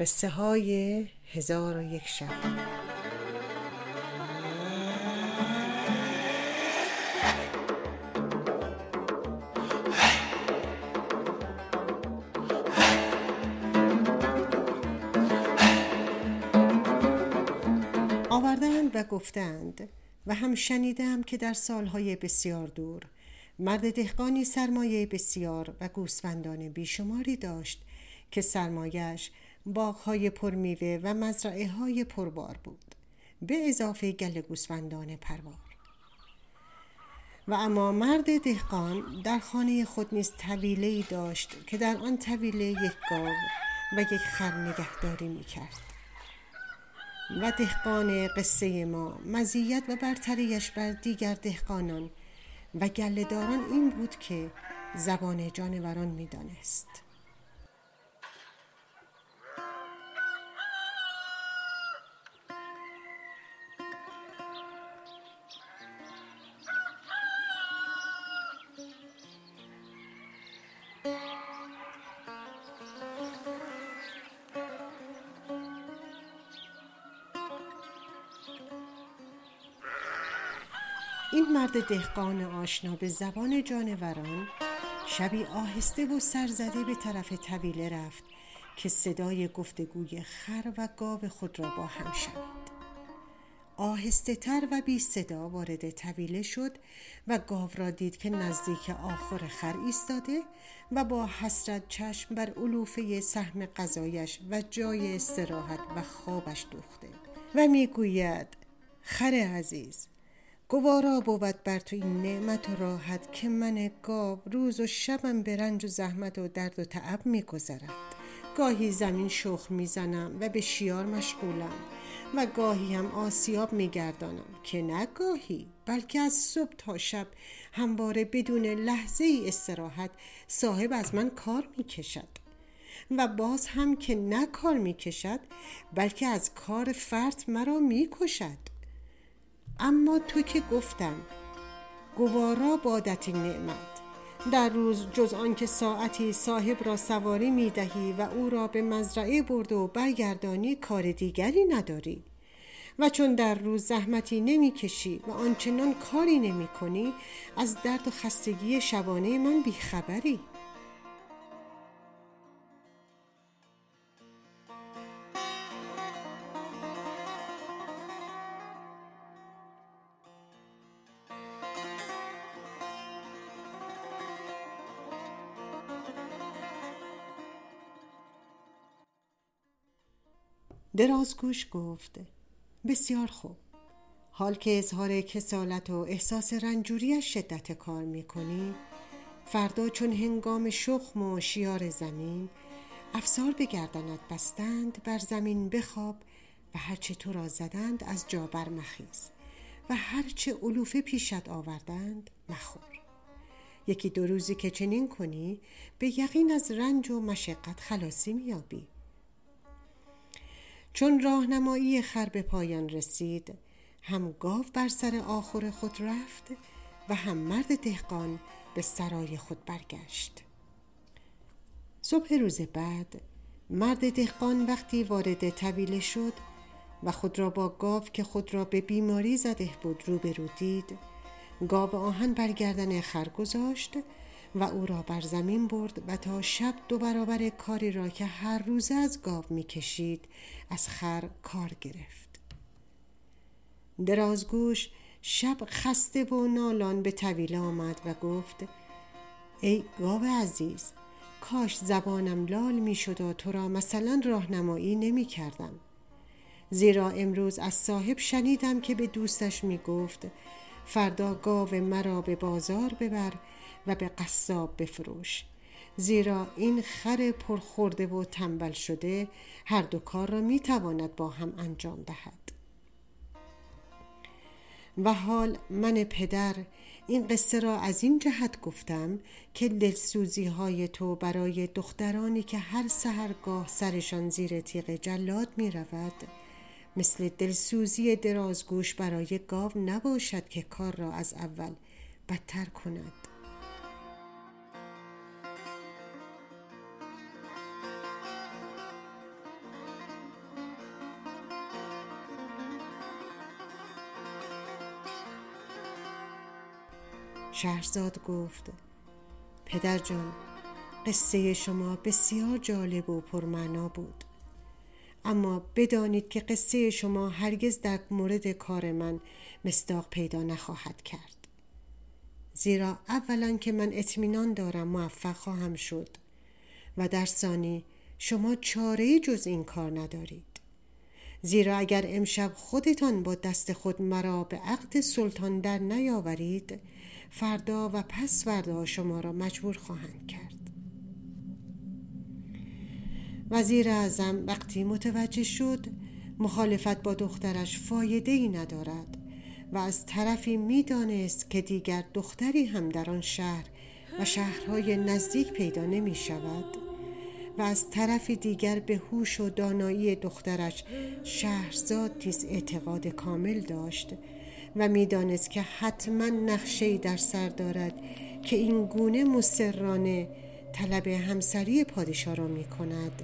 قصه های هزار و یک شب. آوردند و گفتند و هم شنیدم که در سالهای بسیار دور مرد دهقانی سرمایه بسیار و گوسفندان بیشماری داشت که سرمایش باغهای پرمیوه و مزرعه های پربار بود. به اضافه گل گوسفندان پروار. و اما مرد دهقان در خانه خود نیز طویله داشت که در آن طویله یک گاو و یک خر نگهداری می کرد و دهقان قصه ما مزیت و برتریش بر دیگر دهقانان و گلهداران این بود که زبان جانوران می‌دانست. این مرد دهقان آشنا به زبان جانوران شبی آهسته و سرزده به طرف طویله رفت که صدای گفتگوی خر و گاو خود را با هم شنید. آهسته تر و بی صدا وارد طویله شد و گاو را دید که نزدیک آخر خر ایستاده و با حسرت چشم بر علوفه سهم غذایش و جای استراحت و خوابش دوخته. و می‌گوید خر عزیز گوارا بود بر تو این نعمت و راحت که من گاو روز و شبم به رنج و زحمت و درد و تعب میگذرد. گاهی زمین شخ می‌زنم و به شیار مشغولم و گاهی هم آسیاب میگردانم که نه گاهی بلکه از صبح تا شب همواره بدون لحظه ای استراحت صاحب از من کار می‌کشد. و باز هم که نه کار می‌کشد بلکه از کار فرد مرا می‌کشد. اما تو که گفتم گوارا بادت نعمت. در روز جز آنکه ساعتی صاحب را سواری می دهی و او را به مزرعه برد و برگردانی کار دیگری نداری. و چون در روز زحمتی نمی کشی و آنچنان کاری نمی کنی از درد و خستگی شبانه من بیخبری. درازگوش گفت بسیار خوب. حال که اظهار کسالت و احساس رنجوریش شدت کار می‌کنی فردا چون هنگام شخم و شیار زمین افسار به گردنت بستند بر زمین بخواب و هرچه تو را زدند از جا برمخیز و هرچه علوفه پیشت آوردند مخور. یکی دو روزی که چنین کنی به یقین از رنج و مشقت خلاصی میابی چون راهنمایی خر به پایان رسید هم گاو بر سر آخر خود رفت و هم مرد دهقان به سرای خود برگشت. صبح روز بعد مرد دهقان وقتی وارد طویله شد و خود را با گاو که خود را به بیماری زده بود روبرو دید گاو آهن برگردن خر گذاشت و او را بر زمین برد و تا شب دو برابر کاری را که هر روز از گاو می‌کشید از خر کار گرفت. درازگوش شب خسته و نالان به طویله آمد و گفت ای گاو عزیز کاش زبانم لال می شد و تو را مثلا راهنمایی نمی کردم زیرا امروز از صاحب شنیدم که به دوستش می گفت فردا گاو مرا به بازار ببر و به قصاب بفروش. زیرا این خر پرخورده و تنبل شده هر دو کار را می تواند با هم انجام دهد. و حال من پدر این قصه را از این جهت گفتم که دلسوزی های تو برای دخترانی که هر سهرگاه سرشان زیر تیغ جلاد می رود مثل دلسوزی درازگوش برای گاو نباشد که کار را از اول بدتر کند. شهرزاد گفت پدر جان قصه شما بسیار جالب و پرمعنا بود. اما بدانید که قصه شما هرگز در مورد کار من مصداق پیدا نخواهد کرد. زیرا اولا که من اطمینان دارم موفق خواهم شد و در ثانی شما چاره جز این کار ندارید. زیرا اگر امشب خودتان با دست خود مرا به عقد سلطان در نیاورید فردا و پس فردا شما را مجبور خواهند کرد. وزیر اعظم وقتی متوجه شد مخالفت با دخترش فایده ای ندارد و از طرفی می‌دانست که دیگر دختری هم در آن شهر و شهرهای نزدیک پیدا نمی شود و از طرف دیگر به هوش و دانایی دخترش شهرزاد نیز اعتقاد کامل داشت و می‌دانست که حتما نقشه در سر دارد که این گونه مسررانه طلب همسری پادشاه را می کند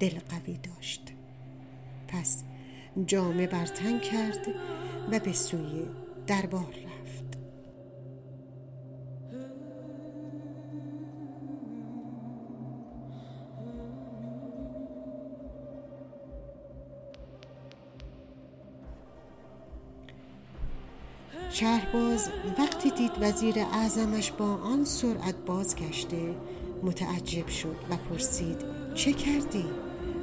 دل قوی داشت. پس جامه برتن کرد و به سوی دربار رفت. شهرباز وقتی دید وزیر اعظمش با آن سرعت بازگشته متعجب شد و پرسید چه کردی؟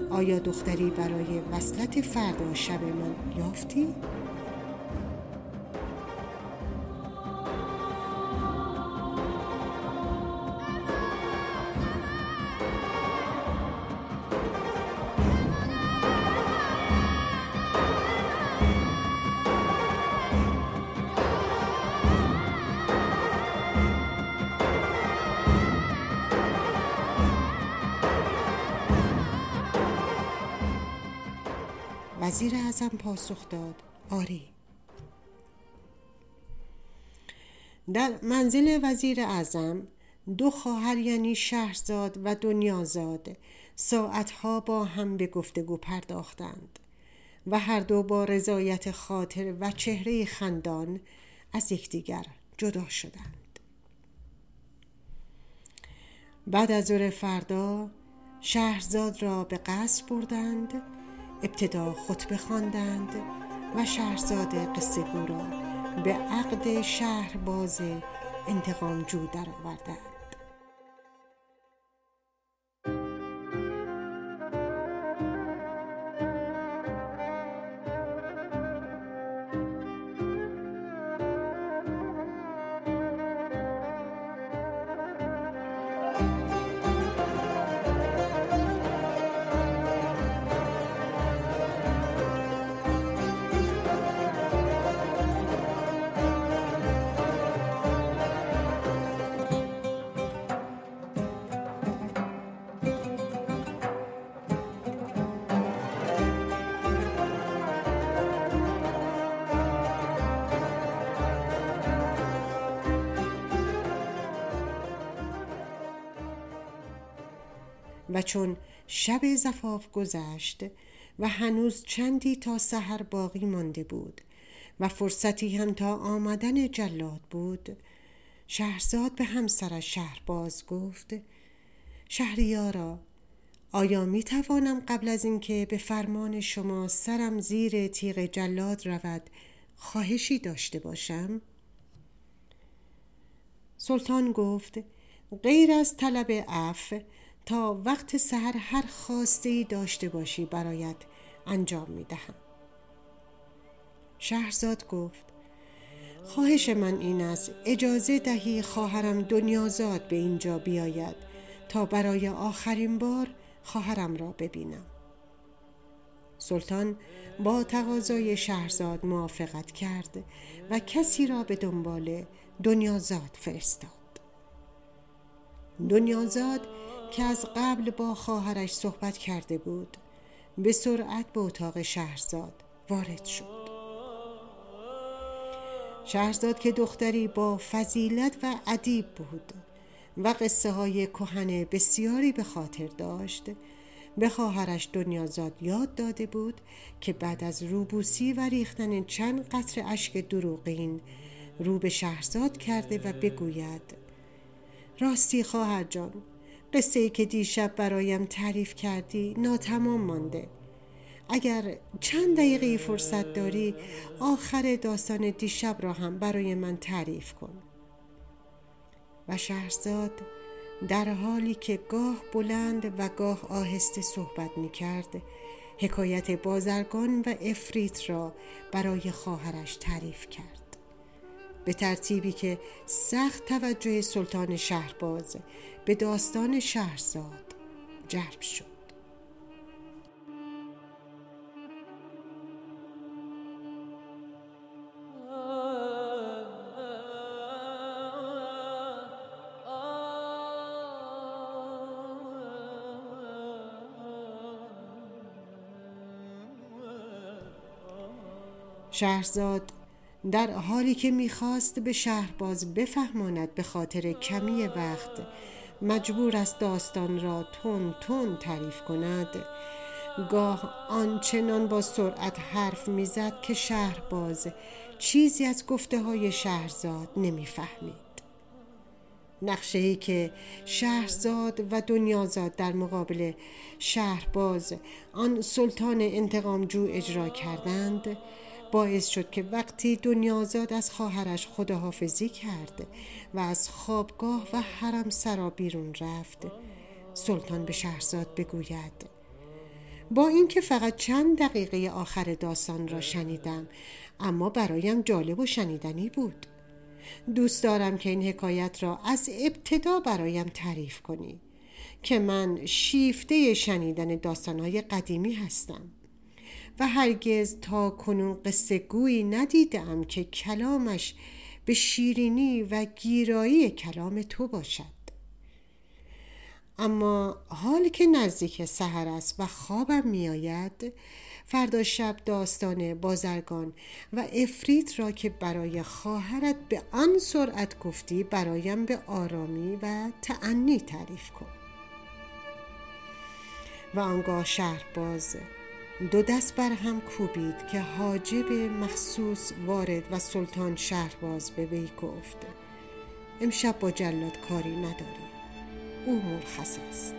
آیا دختری برای وصلت فردا شب من یافتی؟ وزیر اعظم پاسخ داد. آری. در منزل وزیر اعظم دو خواهر یعنی شهرزاد و دنیازاد ساعتها با هم به گفتگو پرداختند و هر دو با رضایت خاطر و چهره خندان از یکدیگر جدا شدند. بعد از ظهر فردا شهرزاد را به قصر بردند ابتدا خطبه خواندند و شهرزاد قصه را به عقد شهر باز انتقام جو درآوردند. و چون شب زفاف گذشت و هنوز چندی تا سحر باقی مانده بود و فرصتی هم تا آمدن جلاد بود شهرزاد به همسرش شهرباز گفت شهریارا آیا می توانم قبل از اینکه به فرمان شما سرم زیر تیغ جلاد رود خواهشی داشته باشم؟ سلطان گفت غیر از طلب عفو تا وقت سحر هر خواسته ای داشته باشی برایت انجام می دهم. شهرزاد گفت خواهش من این است اجازه دهی خواهرم دنیازاد به اینجا بیاید تا برای آخرین بار خواهرم را ببینم سلطان با تقاضای شهرزاد موافقت کرد و کسی را به دنبال دنیازاد فرستاد دنیازاد که از قبل با خواهرش صحبت کرده بود به سرعت به اتاق شهرزاد وارد شد. شهرزاد که دختری با فضیلت و ادیب بود و قصه های کهن بسیاری به خاطر داشت به خواهرش دنیازاد یاد داده بود که بعد از روبوسی و ریختن چند قطر اشک دروغین رو به شهرزاد کرده و بگوید راستی خواهر جان قصه ای که دیشب برایم تعریف کردی ناتمام مانده. اگر چند دقیقه فرصت داری آخر داستان دیشب را هم برای من تعریف کن. و شهرزاد در حالی که گاه بلند و گاه آهسته صحبت می کرد حکایت بازرگان و افریت را برای خواهرش تعریف کرد. به ترتیبی که سخت توجه سلطان شهرباز به داستان شهرزاد جلب شد. شهرزاد در حالی که می‌خواست به شهرباز بفهماند به خاطر کمی وقت مجبور است داستان را تون تون تعریف کند گاه آنچنان با سرعت حرف می‌زد که شهرباز چیزی از گفته های شهرزاد نمی‌فهمید. نقشه ای که شهرزاد و دنیازاد در مقابل شهرباز آن سلطان انتقامجو اجرا کردند باعث شد که وقتی دنیازاد از خواهرش خداحافظی کرد و از خوابگاه و حرم سرا بیرون رفت. سلطان به شهرزاد بگوید با اینکه فقط چند دقیقه آخر داستان را شنیدم اما برایم جالب و شنیدنی بود. دوست دارم که این حکایت را از ابتدا برایم تعریف کنی که من شیفته شنیدن داستانهای قدیمی هستم. و هرگز تا کنون قصه گویی ندیدم که کلامش به شیرینی و گیرایی کلام تو باشد. اما حال که نزدیک سحر است و خوابم میآید فردا شب داستان بازرگان و افریت را که برای خواهرت به آن سرعت گفتی برایم به آرامی و تعنی تعریف کن. و آنگاه شهر باز دو دست بر هم کوبید که حاجب مخصوص وارد و سلطان شهرباز به وی گفت امشب با جلاد کاری نداری او مرخص است.